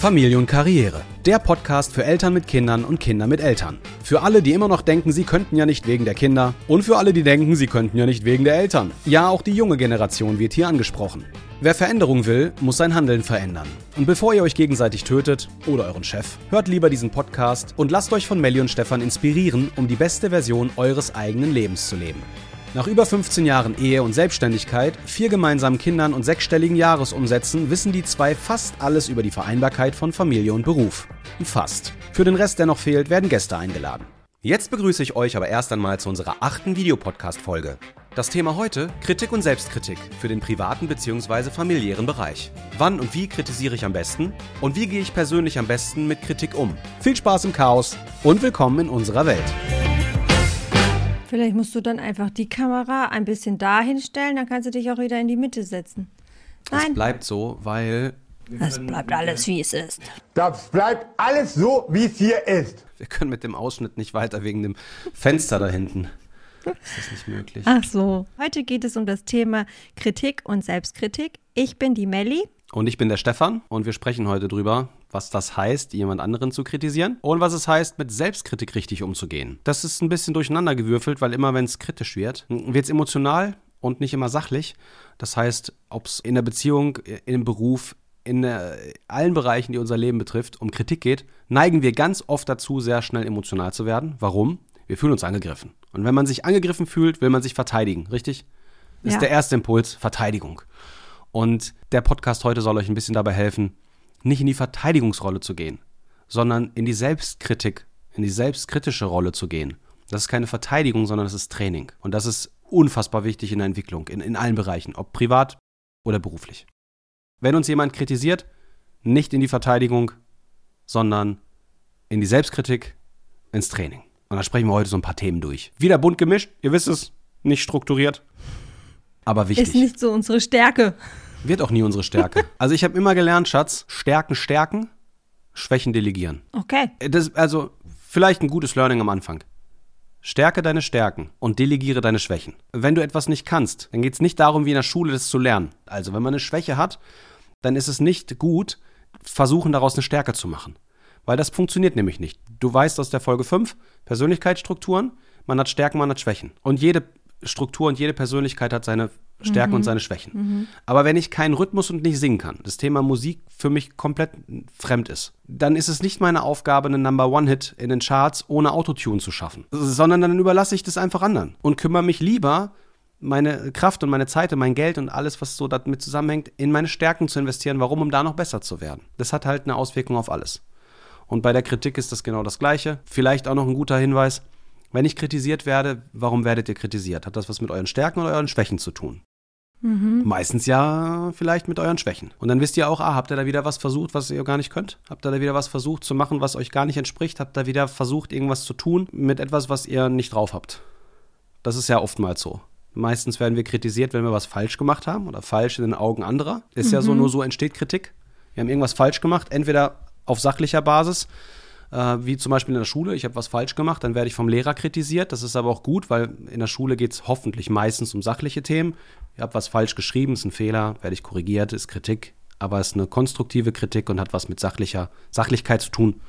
Familie und Karriere. Der Podcast für Eltern mit Kindern und Kinder mit Eltern. Für alle, die immer noch denken, sie könnten ja nicht wegen der Kinder. Und für alle, die denken, sie könnten ja nicht wegen der Eltern. Ja, auch die junge Generation wird hier angesprochen. Wer Veränderung will, muss sein Handeln verändern. Und bevor ihr euch gegenseitig tötet oder euren Chef, hört lieber diesen Podcast und lasst euch von Melli und Stefan inspirieren, um die beste Version eures eigenen Lebens zu leben. Nach über 15 Jahren Ehe und Selbstständigkeit, vier gemeinsamen Kindern und sechsstelligen Jahresumsätzen wissen die zwei fast alles über die Vereinbarkeit von Familie und Beruf. Fast. Für den Rest, der noch fehlt, werden Gäste eingeladen. Jetzt begrüße ich euch aber erst einmal zu unserer achten Videopodcast-Folge. Das Thema heute: Kritik und Selbstkritik für den privaten bzw. familiären Bereich. Wann und wie kritisiere ich am besten? Und wie gehe ich persönlich am besten mit Kritik um? Viel Spaß im Chaos und willkommen in unserer Welt. Vielleicht musst du dann einfach die Kamera ein bisschen dahin stellen, dann kannst du dich auch wieder in die Mitte setzen. Es Nein, bleibt so, weil es bleibt alles wie es ist. Das bleibt alles so, wie es hier ist. wir können mit dem Ausschnitt nicht weiter wegen dem Fenster da hinten. Ist das nicht möglich? Ach so. Heute geht es um das Thema Kritik und Selbstkritik. Ich bin die Melli. Und ich bin der Stefan und wir sprechen heute drüber, was das heißt, jemand anderen zu kritisieren und was es heißt, mit Selbstkritik richtig umzugehen. Das ist ein bisschen durcheinandergewürfelt, weil immer wenn es kritisch wird, wird es emotional und nicht immer sachlich. Das heißt, ob es in der Beziehung, im Beruf, in äh, allen Bereichen, die unser Leben betrifft, um Kritik geht, neigen wir ganz oft dazu, sehr schnell emotional zu werden. Warum? Wir fühlen uns angegriffen. Und wenn man sich angegriffen fühlt, will man sich verteidigen, richtig? Das Ja. ist der erste Impuls, Verteidigung. Und der Podcast heute soll euch ein bisschen dabei helfen, nicht in die Verteidigungsrolle zu gehen, sondern in die Selbstkritik, in die selbstkritische Rolle zu gehen. Das ist keine Verteidigung, sondern das ist Training. Und das ist unfassbar wichtig in der Entwicklung, in, in allen Bereichen, ob privat oder beruflich. Wenn uns jemand kritisiert, nicht in die Verteidigung, sondern in die Selbstkritik, ins Training. Und da sprechen wir heute so ein paar Themen durch. Wieder bunt gemischt, ihr wisst es, nicht strukturiert, aber wichtig. Ist nicht so unsere Stärke. Wird auch nie unsere Stärke. Also ich habe immer gelernt, Schatz, Stärken stärken, Schwächen delegieren. Okay. Das also vielleicht ein gutes Learning am Anfang. Stärke deine Stärken und delegiere deine Schwächen. Wenn du etwas nicht kannst, dann geht es nicht darum, wie in der Schule das zu lernen. Also wenn man eine Schwäche hat, dann ist es nicht gut, versuchen daraus eine Stärke zu machen. Weil das funktioniert nämlich nicht. Du weißt aus der Folge 5, Persönlichkeitsstrukturen, man hat Stärken, man hat Schwächen. Und jede Struktur und jede Persönlichkeit hat seine Stärken und seine Schwächen. Aber wenn ich keinen Rhythmus und nicht singen kann, das Thema Musik für mich komplett fremd ist, dann ist es nicht meine Aufgabe, einen Number One-Hit in den Charts ohne Autotune zu schaffen, sondern dann überlasse ich das einfach anderen und kümmere mich lieber meine Kraft und meine Zeit und mein Geld und alles, was so damit zusammenhängt, in meine Stärken zu investieren. Warum? Um da noch besser zu werden. Das hat halt eine Auswirkung auf alles. Und bei der Kritik ist das genau das Gleiche. Vielleicht auch noch ein guter Hinweis. Wenn ich kritisiert werde, warum werdet ihr kritisiert? Hat das was mit euren Stärken oder euren Schwächen zu tun? Meistens ja vielleicht mit euren Schwächen. Und dann wisst ihr auch, ah, habt ihr da wieder was versucht, was ihr gar nicht könnt? Habt ihr da wieder was versucht zu machen, was euch gar nicht entspricht? Habt ihr wieder versucht, irgendwas zu tun mit etwas, was ihr nicht drauf habt? Das ist ja oftmals so. Meistens werden wir kritisiert, wenn wir was falsch gemacht haben oder falsch in den Augen anderer. Ist ja so, nur so entsteht Kritik. Wir haben irgendwas falsch gemacht, entweder auf sachlicher Basis, äh, wie zum Beispiel in der Schule. Ich habe was falsch gemacht, dann werde ich vom Lehrer kritisiert. Das ist aber auch gut, weil in der Schule geht es hoffentlich meistens um sachliche Themen. Ich habe was falsch geschrieben, ist ein Fehler, werde ich korrigiert, ist Kritik, aber ist eine konstruktive Kritik und hat was mit sachlicher Sachlichkeit zu tun.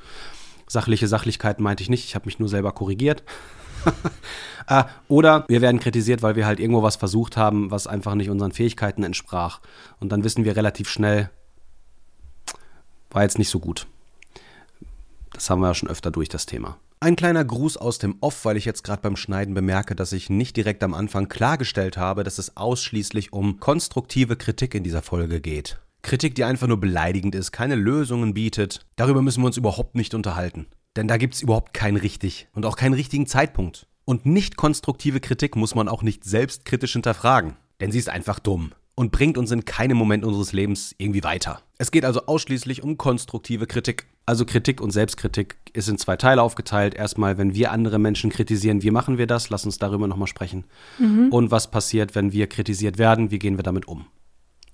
Sachliche Sachlichkeit meinte ich nicht, ich habe mich nur selber korrigiert. Äh, oder wir werden kritisiert, weil wir halt irgendwo was versucht haben, was einfach nicht unseren Fähigkeiten entsprach. Und dann wissen wir relativ schnell, war jetzt nicht so gut. Das haben wir ja schon öfter durch das Thema. Ein kleiner Gruß aus dem Off, weil ich jetzt gerade beim Schneiden bemerke, dass ich nicht direkt am Anfang klargestellt habe, dass es ausschließlich um konstruktive Kritik in dieser Folge geht. Kritik, die einfach nur beleidigend ist, keine Lösungen bietet. Darüber müssen wir uns überhaupt nicht unterhalten. Denn da gibt es überhaupt kein richtig und auch keinen richtigen Zeitpunkt. Und nicht konstruktive Kritik muss man auch nicht selbstkritisch hinterfragen. Denn sie ist einfach dumm und bringt uns in keinem Moment unseres Lebens irgendwie weiter. Es geht also ausschließlich um konstruktive Kritik. Also Kritik und Selbstkritik ist in zwei Teile aufgeteilt. Erstmal, wenn wir andere Menschen kritisieren, wie machen wir das? Lass uns darüber nochmal sprechen. Und was passiert, wenn wir kritisiert werden? Wie gehen wir damit um?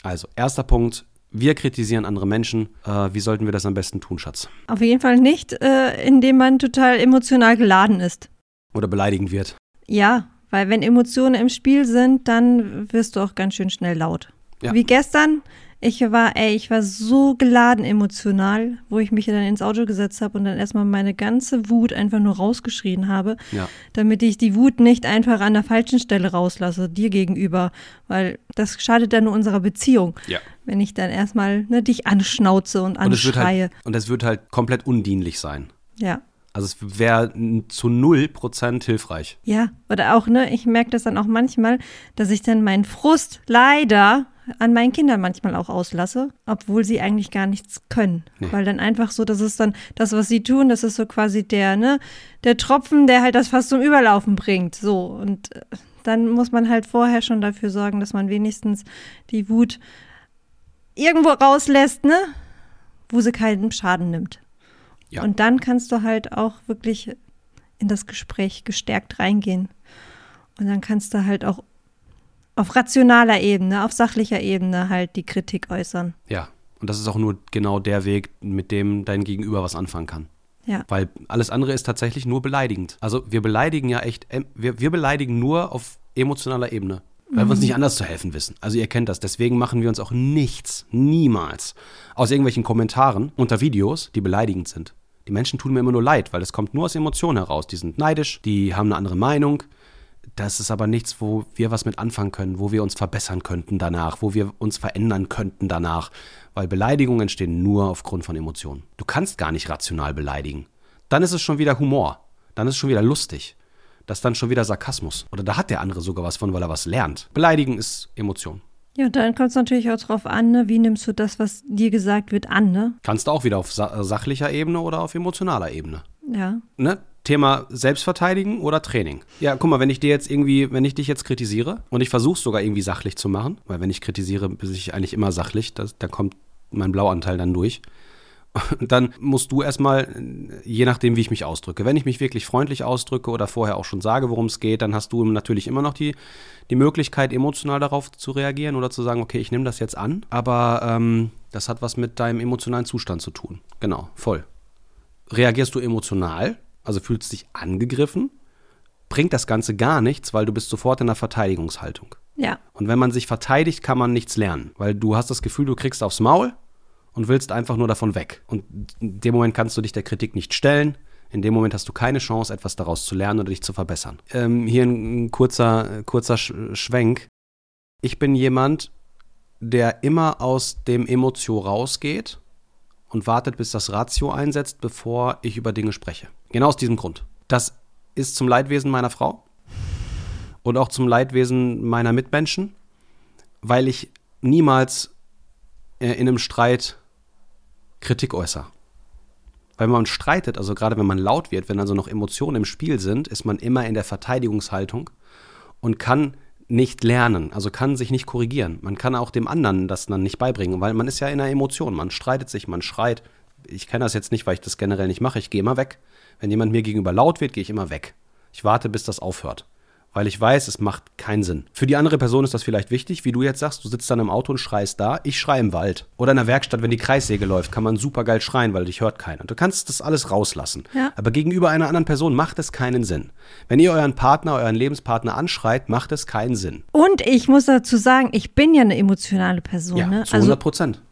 Also, erster Punkt. Wir kritisieren andere Menschen. Äh, wie sollten wir das am besten tun, Schatz? Auf jeden Fall nicht, äh, indem man total emotional geladen ist. Oder beleidigend wird. Ja, weil wenn Emotionen im Spiel sind, dann wirst du auch ganz schön schnell laut. Ja. Wie gestern, Ich war, ey, ich war so geladen emotional, wo ich mich dann ins Auto gesetzt habe und dann erstmal meine ganze Wut einfach nur rausgeschrien habe, Ja. damit ich die Wut nicht einfach an der falschen Stelle rauslasse, dir gegenüber, weil das schadet dann nur unserer Beziehung. Ja. Wenn ich dann erstmal ne, dich anschnauze und Und es wird anschreie. halt, und es wird halt komplett undienlich sein. ja. Also es wäre zu null Prozent hilfreich. Ja, oder auch, ne, ich merke das dann auch manchmal, dass ich dann meinen Frust leider an meinen Kindern manchmal auch auslasse, obwohl sie eigentlich gar nichts können. Nee. Weil dann einfach so, das ist dann das, was sie tun, das ist so quasi der, ne, der Tropfen, der halt das fast zum Überlaufen bringt. So. Und äh, dann muss man halt vorher schon dafür sorgen, dass man wenigstens die Wut irgendwo rauslässt, ne, wo sie keinen Schaden nimmt. Ja. Und dann kannst du halt auch wirklich in das Gespräch gestärkt reingehen. Und dann kannst du halt auch auf rationaler Ebene, auf sachlicher Ebene halt die Kritik äußern. Ja. Und das ist auch nur genau der Weg, mit dem dein Gegenüber was anfangen kann. Ja. Weil alles andere ist tatsächlich nur beleidigend. Also wir beleidigen ja echt, ähm, wir, wir beleidigen nur auf emotionaler Ebene. Weil wir uns nicht anders zu helfen wissen. Also ihr kennt das. Deswegen machen wir uns auch nichts, niemals aus irgendwelchen Kommentaren unter Videos, die beleidigend sind. Die Menschen tun mir immer nur leid, weil es kommt nur aus Emotionen heraus. Die sind neidisch, die haben eine andere Meinung. Das ist aber nichts, wo wir was mit anfangen können, wo wir uns verbessern könnten danach, wo wir uns verändern könnten danach. Weil Beleidigungen entstehen nur aufgrund von Emotionen. Du kannst gar nicht rational beleidigen. Dann ist es schon wieder Humor. Dann ist es schon wieder lustig. Das ist dann schon wieder Sarkasmus. Oder da hat der andere sogar was von, weil er was lernt. Beleidigen ist Emotion. Ja, und dann kommt es natürlich auch drauf an, ne, wie nimmst du das, was dir gesagt wird, an, ne? Kannst du auch wieder auf sa sachlicher Ebene oder auf emotionaler Ebene. Ja. ne? Thema Selbstverteidigen oder Training. Ja, guck mal, wenn ich dir jetzt irgendwie, wenn ich dich jetzt kritisiere und ich versuche sogar irgendwie sachlich zu machen, weil wenn ich kritisiere, bin ich eigentlich immer sachlich, das, da kommt mein Blauanteil dann durch. Dann musst du erstmal, je nachdem, wie ich mich ausdrücke, wenn ich mich wirklich freundlich ausdrücke oder vorher auch schon sage, worum es geht, dann hast du natürlich immer noch die, die Möglichkeit, emotional darauf zu reagieren oder zu sagen, okay, ich nehme das jetzt an, aber ähm, das hat was mit deinem emotionalen Zustand zu tun. Genau, voll reagierst du emotional, also fühlst dich angegriffen, bringt das Ganze gar nichts, weil du bist sofort in der Verteidigungshaltung. Ja. Und wenn man sich verteidigt, kann man nichts lernen, weil du hast das Gefühl, du kriegst aufs Maul und willst einfach nur davon weg. Und in dem Moment kannst du dich der Kritik nicht stellen. In dem Moment hast du keine Chance, etwas daraus zu lernen oder dich zu verbessern. Ähm, hier ein, kurzer, kurzer Sch Schwenk. Ich bin jemand, der immer aus dem Emotio rausgeht und wartet, bis das Ratio einsetzt, bevor ich über Dinge spreche. Genau aus diesem Grund. Das ist zum Leidwesen meiner Frau und auch zum Leidwesen meiner Mitmenschen, weil ich niemals in einem Streit Kritik äußere. Weil man streitet, also gerade wenn man laut wird, wenn also noch Emotionen im Spiel sind, ist man immer in der Verteidigungshaltung und kann nicht lernen, also kann sich nicht korrigieren. Man kann auch dem anderen das dann nicht beibringen, weil man ist ja in einer Emotion. Man streitet sich, man schreit. Ich kenne das jetzt nicht, weil ich das generell nicht mache. Ich gehe immer weg. Wenn jemand mir gegenüber laut wird, gehe ich immer weg. Ich warte, bis das aufhört. Weil ich weiß, es macht keinen Sinn. Für die andere Person ist das vielleicht wichtig, wie du jetzt sagst, du sitzt dann im Auto und schreist da. Ich schreie im Wald. Oder in der Werkstatt, wenn die Kreissäge läuft, kann man super geil schreien, weil dich hört keiner. Du kannst das alles rauslassen. Ja. Aber gegenüber einer anderen Person macht es keinen Sinn. Wenn ihr euren Partner, euren Lebenspartner anschreit, macht es keinen Sinn. Und ich muss dazu sagen, ich bin ja eine emotionale Person, Ja, ne? zu 100 Prozent.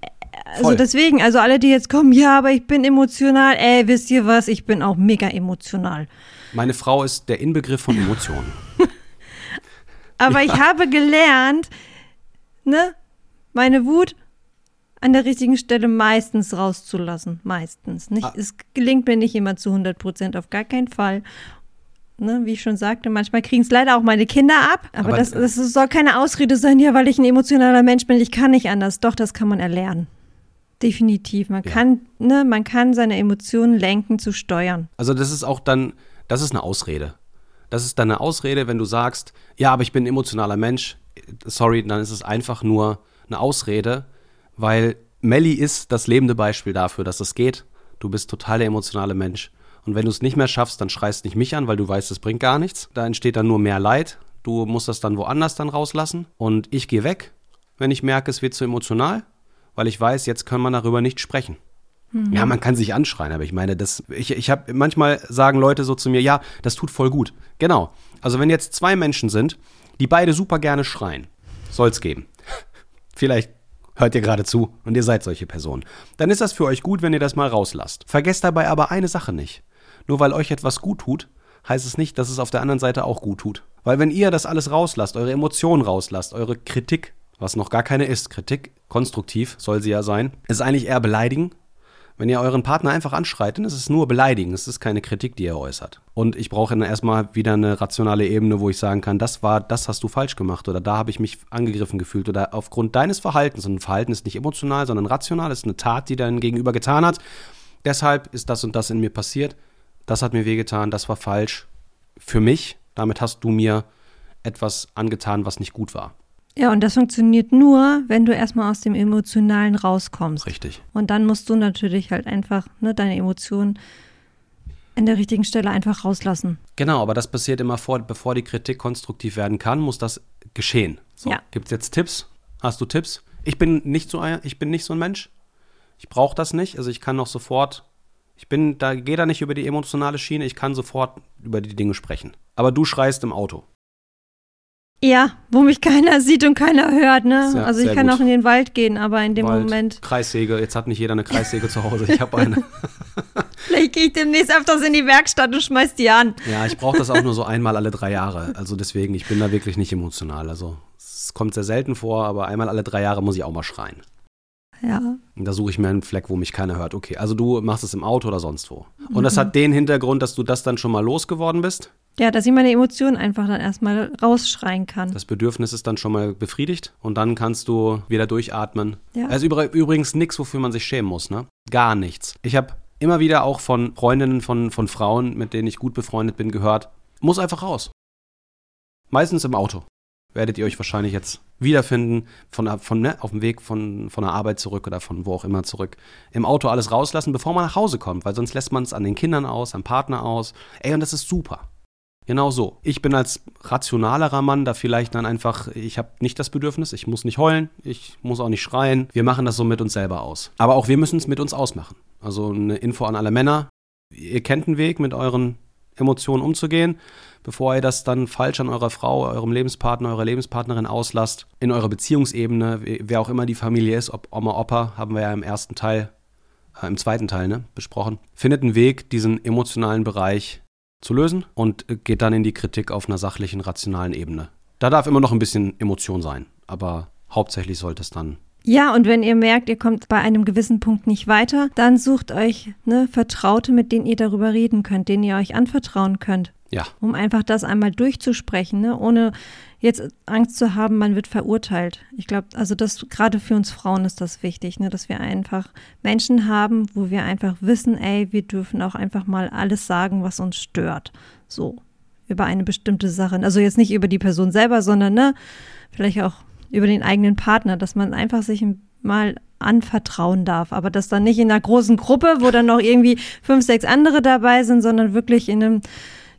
Also Voll. deswegen, also alle, die jetzt kommen, ja, aber ich bin emotional, ey, wisst ihr was, ich bin auch mega emotional. Meine Frau ist der Inbegriff von Emotionen. Aber ich habe gelernt, ne, meine Wut an der richtigen Stelle meistens rauszulassen. Meistens. Nicht, Ah. Es gelingt mir nicht immer zu 100 Prozent, auf gar keinen Fall. Ne, wie ich schon sagte, manchmal kriegen es leider auch meine Kinder ab. Aber, Aber- das, das soll keine Ausrede sein, ja, weil ich ein emotionaler Mensch bin, ich kann nicht anders. Doch, das kann man erlernen. Definitiv. Man Ja. kann, ne, man kann seine Emotionen lenken zu steuern. Also das ist auch dann, das ist eine Ausrede. Das ist dann eine Ausrede, wenn du sagst, ja, aber ich bin ein emotionaler Mensch. Sorry, dann ist es einfach nur eine Ausrede, weil Melly ist das lebende Beispiel dafür, dass es geht. Du bist total der emotionale Mensch. Und wenn du es nicht mehr schaffst, dann schreist nicht mich an, weil du weißt, es bringt gar nichts. Da entsteht dann nur mehr Leid. Du musst das dann woanders dann rauslassen. Und ich gehe weg, wenn ich merke, es wird zu emotional, weil ich weiß, jetzt kann man darüber nicht sprechen. Ja, man kann sich anschreien, aber ich meine, das, ich, ich habe manchmal sagen Leute so zu mir, ja, das tut voll gut. Genau. Also wenn jetzt zwei Menschen sind, die beide super gerne schreien, soll's geben. Vielleicht hört ihr gerade zu und ihr seid solche Personen. Dann ist das für euch gut, wenn ihr das mal rauslasst. Vergesst dabei aber eine Sache nicht. Nur weil euch etwas gut tut, heißt es nicht, dass es auf der anderen Seite auch gut tut. Weil wenn ihr das alles rauslasst, eure Emotionen rauslasst, eure Kritik, was noch gar keine ist, Kritik, konstruktiv soll sie ja sein, ist eigentlich eher beleidigen. Wenn ihr euren Partner einfach anschreit, dann ist es nur beleidigen, es ist keine Kritik, die er äußert. Und ich brauche dann erstmal wieder eine rationale Ebene, wo ich sagen kann, das war, das hast du falsch gemacht oder da habe ich mich angegriffen gefühlt oder aufgrund deines Verhaltens, und ein Verhalten ist nicht emotional, sondern rational, ist eine Tat, die dein Gegenüber getan hat. Deshalb ist das und das in mir passiert das hat mir wehgetan, das war falsch für mich. Damit hast du mir etwas angetan, was nicht gut war. Ja, und das funktioniert nur, wenn du erstmal aus dem Emotionalen rauskommst. Richtig. Und dann musst du natürlich halt einfach ne, deine Emotionen an der richtigen Stelle einfach rauslassen. Genau, aber das passiert immer vor, bevor die Kritik konstruktiv werden kann, muss das geschehen. So, Ja. Gibt es jetzt Tipps? Hast du Tipps? Ich bin nicht so ein, ich bin nicht so ein Mensch. Ich brauche das nicht. Also ich kann noch sofort, ich bin, da gehe da nicht über die emotionale Schiene, ich kann sofort über die Dinge sprechen. Aber du schreist im Auto. Ja, wo mich keiner sieht und keiner hört, ne? Sehr- also ich kann gut. auch in den Wald gehen, aber in dem Wald, Moment. Kreissäge, jetzt hat nicht jeder eine Kreissäge zu Hause. Ich habe eine. Vielleicht gehe ich demnächst öfters in die Werkstatt und schmeiß die an. Ja, ich brauche das auch nur so einmal alle drei Jahre. Also deswegen, ich bin da wirklich nicht emotional. Also es kommt sehr selten vor, aber einmal alle drei Jahre muss ich auch mal schreien. Ja. Und da suche ich mir einen Fleck, wo mich keiner hört. Okay, also du machst es im Auto oder sonst wo. Und das hat den Hintergrund, dass du das dann schon mal losgeworden bist. Ja, dass ich meine Emotionen einfach dann erstmal rausschreien kann. Das Bedürfnis ist dann schon mal befriedigt und dann kannst du wieder durchatmen. Ja. Also übr- übrigens nichts, wofür man sich schämen muss, ne? Gar nichts. Ich habe immer wieder auch von Freundinnen von, von Frauen, mit denen ich gut befreundet bin, gehört, muss einfach raus. Meistens im Auto. Werdet ihr euch wahrscheinlich jetzt wiederfinden, von, von, ne, auf dem Weg von, von der Arbeit zurück oder von wo auch immer zurück. Im Auto alles rauslassen, bevor man nach Hause kommt, weil sonst lässt man es an den Kindern aus, am Partner aus. Ey, und das ist super. Genau so. Ich bin als rationalerer Mann da vielleicht dann einfach, ich habe nicht das Bedürfnis, ich muss nicht heulen, ich muss auch nicht schreien. Wir machen das so mit uns selber aus. Aber auch wir müssen es mit uns ausmachen. Also eine Info an alle Männer. Ihr kennt einen Weg, mit euren Emotionen umzugehen, bevor ihr das dann falsch an eurer Frau, eurem Lebenspartner, eurer Lebenspartnerin auslasst. In eurer Beziehungsebene, wer auch immer die Familie ist, ob Oma, Opa, haben wir ja im ersten Teil, äh, im zweiten Teil, ne, besprochen. Findet einen Weg, diesen emotionalen Bereich zu lösen und äh, geht dann in die Kritik auf einer sachlichen, rationalen Ebene. Da darf immer noch ein bisschen Emotion sein, aber hauptsächlich sollte es dann. Ja, und wenn ihr merkt, ihr kommt bei einem gewissen Punkt nicht weiter, dann sucht euch ne, Vertraute, mit denen ihr darüber reden könnt, denen ihr euch anvertrauen könnt, Ja, um einfach das einmal durchzusprechen, ne, ohne jetzt Angst zu haben, man wird verurteilt. Ich glaube, also das gerade für uns Frauen ist das wichtig, ne, dass wir einfach Menschen haben, wo wir einfach wissen, ey, wir dürfen auch einfach mal alles sagen, was uns stört. So über eine bestimmte Sache. Also jetzt nicht über die Person selber, sondern ne, vielleicht auch über den eigenen Partner, dass man einfach sich mal anvertrauen darf, aber das dann nicht in einer großen Gruppe, wo dann noch irgendwie fünf, sechs andere dabei sind, sondern wirklich in einem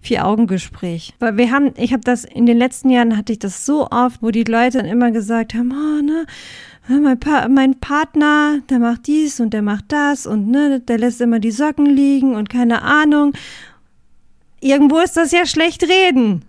Vier-Augen-Gespräch. Weil wir haben, ich habe das in den letzten Jahren hatte ich das so oft, wo die Leute dann immer gesagt haben, oh, ne, mein, pa mein Partner, der macht dies und der macht das und ne, der lässt immer die Socken liegen und keine Ahnung. Irgendwo ist das ja schlecht reden.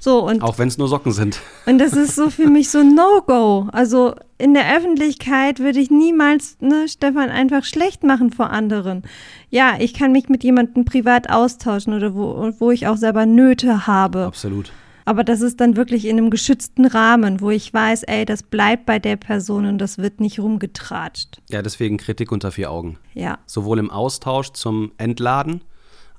So, und auch wenn es nur Socken sind. und das ist so für mich so ein No-Go. Also in der Öffentlichkeit würde ich niemals ne, Stefan einfach schlecht machen vor anderen. Ja, ich kann mich mit jemandem privat austauschen oder wo, wo ich auch selber Nöte habe. Absolut. Aber das ist dann wirklich in einem geschützten Rahmen, wo ich weiß, ey, das bleibt bei der Person und das wird nicht rumgetratscht. Ja, deswegen Kritik unter vier Augen. Ja, Sowohl im Austausch zum Entladen,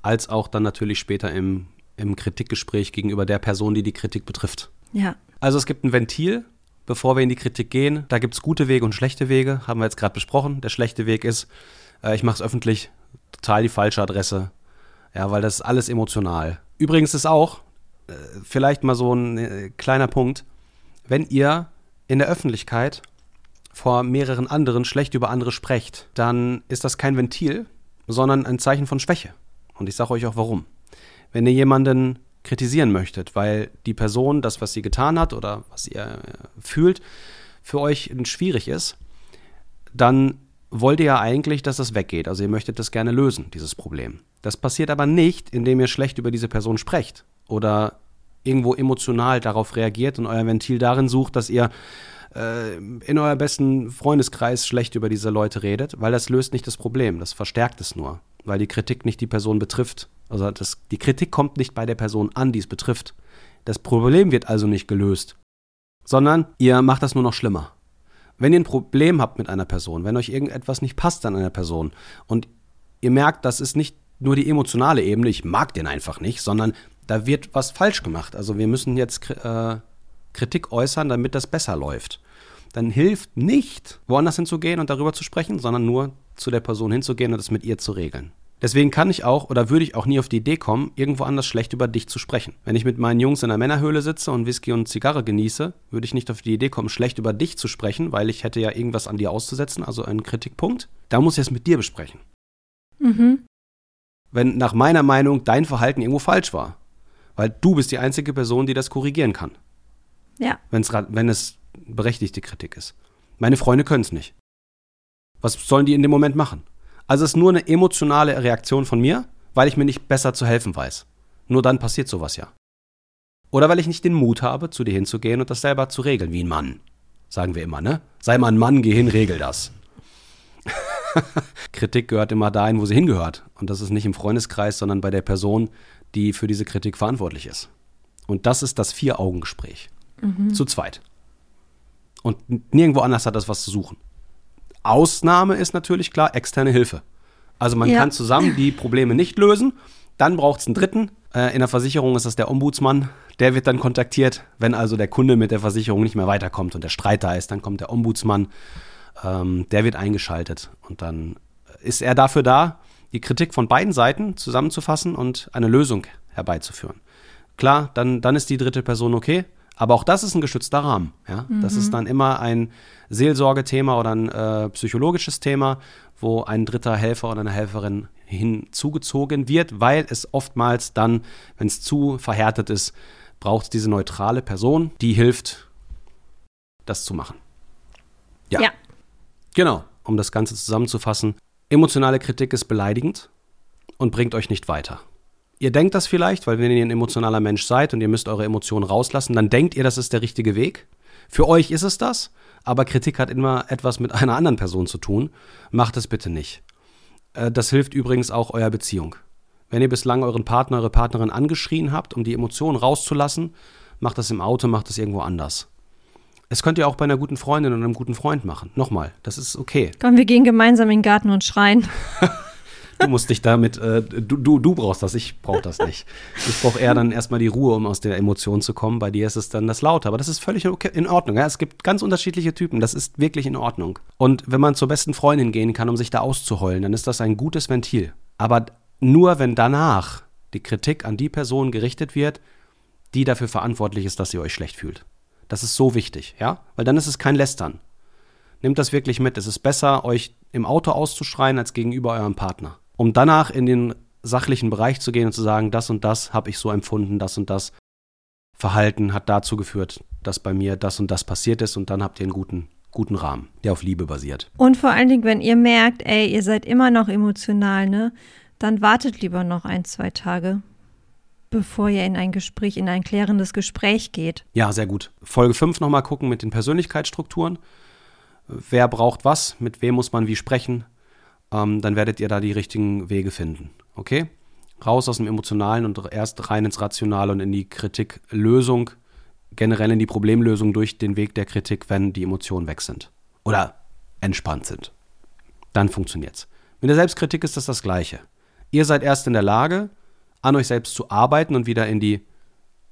als auch dann natürlich später im, im Kritikgespräch gegenüber der Person, die die Kritik betrifft. ja. Also es gibt ein Ventil, bevor wir in die Kritik gehen. Da gibt es gute Wege und schlechte Wege, haben wir jetzt gerade besprochen. Der schlechte Weg ist, äh, ich mache es öffentlich, total die falsche Adresse. Ja, weil das ist alles emotional. Übrigens ist auch, äh, vielleicht mal so ein äh, kleiner Punkt, wenn ihr in der Öffentlichkeit vor mehreren anderen schlecht über andere sprecht, dann ist das kein Ventil, sondern ein Zeichen von Schwäche. Und ich sage euch auch warum. Wenn ihr jemanden kritisieren möchtet, weil die Person das, was sie getan hat oder was ihr äh, fühlt, für euch schwierig ist, dann wollt ihr ja eigentlich, dass das weggeht. Also ihr möchtet das gerne lösen, dieses Problem. Das passiert aber nicht, indem ihr schlecht über diese Person sprecht oder irgendwo emotional darauf reagiert und euer Ventil darin sucht, dass ihr äh, in euer besten Freundeskreis schlecht über diese Leute redet, weil das löst nicht das Problem, das verstärkt es nur, weil die Kritik nicht die Person betrifft. Also das, die Kritik kommt nicht bei der Person an, die es betrifft. Das Problem wird also nicht gelöst, sondern ihr macht das nur noch schlimmer. Wenn ihr ein Problem habt mit einer Person, wenn euch irgendetwas nicht passt an einer Person und ihr merkt, das ist nicht nur die emotionale Ebene, ich mag den einfach nicht, sondern da wird was falsch gemacht. Also wir müssen jetzt äh, Kritik äußern, damit das besser läuft. Dann hilft nicht, woanders hinzugehen und darüber zu sprechen, sondern nur zu der Person hinzugehen und es mit ihr zu regeln. Deswegen kann ich auch oder würde ich auch nie auf die Idee kommen, irgendwo anders schlecht über dich zu sprechen. Wenn ich mit meinen Jungs in der Männerhöhle sitze und Whisky und Zigarre genieße, würde ich nicht auf die Idee kommen, schlecht über dich zu sprechen, weil ich hätte ja irgendwas an dir auszusetzen, also einen Kritikpunkt. Da muss ich es mit dir besprechen. Mhm. Wenn nach meiner Meinung dein Verhalten irgendwo falsch war. Weil du bist die einzige Person, die das korrigieren kann. Ja. Wenn's, wenn es berechtigte Kritik ist. Meine Freunde können es nicht. Was sollen die in dem Moment machen? Also es ist nur eine emotionale Reaktion von mir, weil ich mir nicht besser zu helfen weiß. Nur dann passiert sowas ja. Oder weil ich nicht den Mut habe, zu dir hinzugehen und das selber zu regeln, wie ein Mann. Sagen wir immer, ne? Sei mal ein Mann, geh hin, regel das. Kritik gehört immer dahin, wo sie hingehört. Und das ist nicht im Freundeskreis, sondern bei der Person, die für diese Kritik verantwortlich ist. Und das ist das Vier-Augen-Gespräch. Mhm. Zu zweit. Und nirgendwo anders hat das was zu suchen. Ausnahme ist natürlich klar externe Hilfe. Also man ja. kann zusammen die Probleme nicht lösen. Dann braucht es einen Dritten. Äh, in der Versicherung ist das der Ombudsmann. Der wird dann kontaktiert. Wenn also der Kunde mit der Versicherung nicht mehr weiterkommt und der Streit da ist, dann kommt der Ombudsmann. Ähm, der wird eingeschaltet. Und dann ist er dafür da, die Kritik von beiden Seiten zusammenzufassen und eine Lösung herbeizuführen. Klar, dann, dann ist die dritte Person okay. Aber auch das ist ein geschützter Rahmen. Ja? Mhm. Das ist dann immer ein Seelsorgethema oder ein äh, psychologisches Thema, wo ein dritter Helfer oder eine Helferin hinzugezogen wird, weil es oftmals dann, wenn es zu verhärtet ist, braucht es diese neutrale Person, die hilft, das zu machen. Ja. ja. Genau, um das Ganze zusammenzufassen. Emotionale Kritik ist beleidigend und bringt euch nicht weiter. Ihr denkt das vielleicht, weil wenn ihr ein emotionaler Mensch seid und ihr müsst eure Emotionen rauslassen, dann denkt ihr, das ist der richtige Weg. Für euch ist es das, aber Kritik hat immer etwas mit einer anderen Person zu tun. Macht es bitte nicht. Äh, das hilft übrigens auch eurer Beziehung. Wenn ihr bislang euren Partner, eure Partnerin angeschrien habt, um die Emotionen rauszulassen, macht das im Auto, macht das irgendwo anders. Es könnt ihr auch bei einer guten Freundin oder einem guten Freund machen. Nochmal, das ist okay. Komm, wir gehen gemeinsam in den Garten und schreien. Du musst dich damit, äh, du, du, du brauchst das, ich brauche das nicht. Ich brauche eher dann erstmal die Ruhe, um aus der Emotion zu kommen. Bei dir ist es dann das Laute, aber das ist völlig okay, in Ordnung. Ja? Es gibt ganz unterschiedliche Typen, das ist wirklich in Ordnung. Und wenn man zur besten Freundin gehen kann, um sich da auszuheulen, dann ist das ein gutes Ventil. Aber nur wenn danach die Kritik an die Person gerichtet wird, die dafür verantwortlich ist, dass ihr euch schlecht fühlt. Das ist so wichtig, ja? Weil dann ist es kein Lästern. Nehmt das wirklich mit. Es ist besser, euch im Auto auszuschreien, als gegenüber eurem Partner um danach in den sachlichen Bereich zu gehen und zu sagen, das und das habe ich so empfunden, das und das Verhalten hat dazu geführt, dass bei mir das und das passiert ist und dann habt ihr einen guten, guten Rahmen, der auf Liebe basiert. Und vor allen Dingen, wenn ihr merkt, ey, ihr seid immer noch emotional, ne, dann wartet lieber noch ein, zwei Tage, bevor ihr in ein Gespräch, in ein klärendes Gespräch geht. Ja, sehr gut. Folge 5 nochmal gucken mit den Persönlichkeitsstrukturen. Wer braucht was, mit wem muss man wie sprechen, ähm, dann werdet ihr da die richtigen Wege finden. Okay? Raus aus dem Emotionalen und erst rein ins Rationale und in die Kritiklösung, generell in die Problemlösung durch den Weg der Kritik, wenn die Emotionen weg sind. Oder entspannt sind. Dann funktioniert's. Mit der Selbstkritik ist das das Gleiche. Ihr seid erst in der Lage, an euch selbst zu arbeiten und wieder in die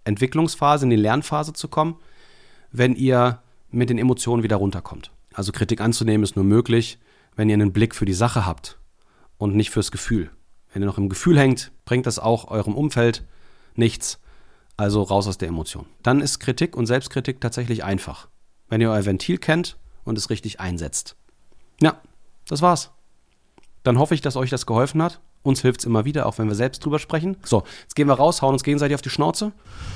Entwicklungsphase, in die Lernphase zu kommen, wenn ihr mit den Emotionen wieder runterkommt. Also Kritik anzunehmen ist nur möglich, wenn ihr einen Blick für die Sache habt und nicht fürs Gefühl. Wenn ihr noch im Gefühl hängt, bringt das auch eurem Umfeld nichts. Also raus aus der Emotion. Dann ist Kritik und Selbstkritik tatsächlich einfach. Wenn ihr euer Ventil kennt und es richtig einsetzt. Ja, das war's. Dann hoffe ich, dass euch das geholfen hat. Uns hilft es immer wieder, auch wenn wir selbst drüber sprechen. So, jetzt gehen wir raus, hauen uns gegenseitig auf die Schnauze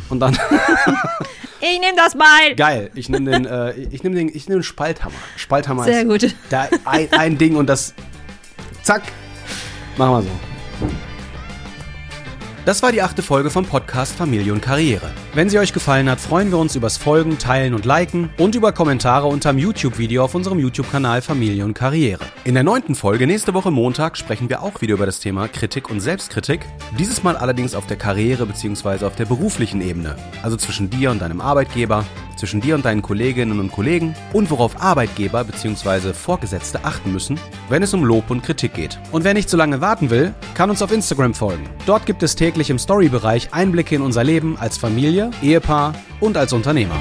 und dann. ich nehme das mal. Geil. Ich nehme den, äh, ich nehme den, ich nehme den Spalthammer. Spalthammer Sehr ist gut. Da ein, ein Ding und das. Zack. Machen wir so. Das war die achte Folge vom Podcast Familie und Karriere. Wenn sie euch gefallen hat, freuen wir uns übers Folgen, Teilen und Liken und über Kommentare unterm YouTube-Video auf unserem YouTube-Kanal Familie und Karriere. In der neunten Folge nächste Woche Montag sprechen wir auch wieder über das Thema Kritik und Selbstkritik. Dieses Mal allerdings auf der Karriere- bzw. auf der beruflichen Ebene. Also zwischen dir und deinem Arbeitgeber, zwischen dir und deinen Kolleginnen und Kollegen und worauf Arbeitgeber bzw. Vorgesetzte achten müssen, wenn es um Lob und Kritik geht. Und wer nicht so lange warten will, kann uns auf Instagram folgen. Dort gibt es täglich im Story-Bereich Einblicke in unser Leben als Familie, Ehepaar und als Unternehmer.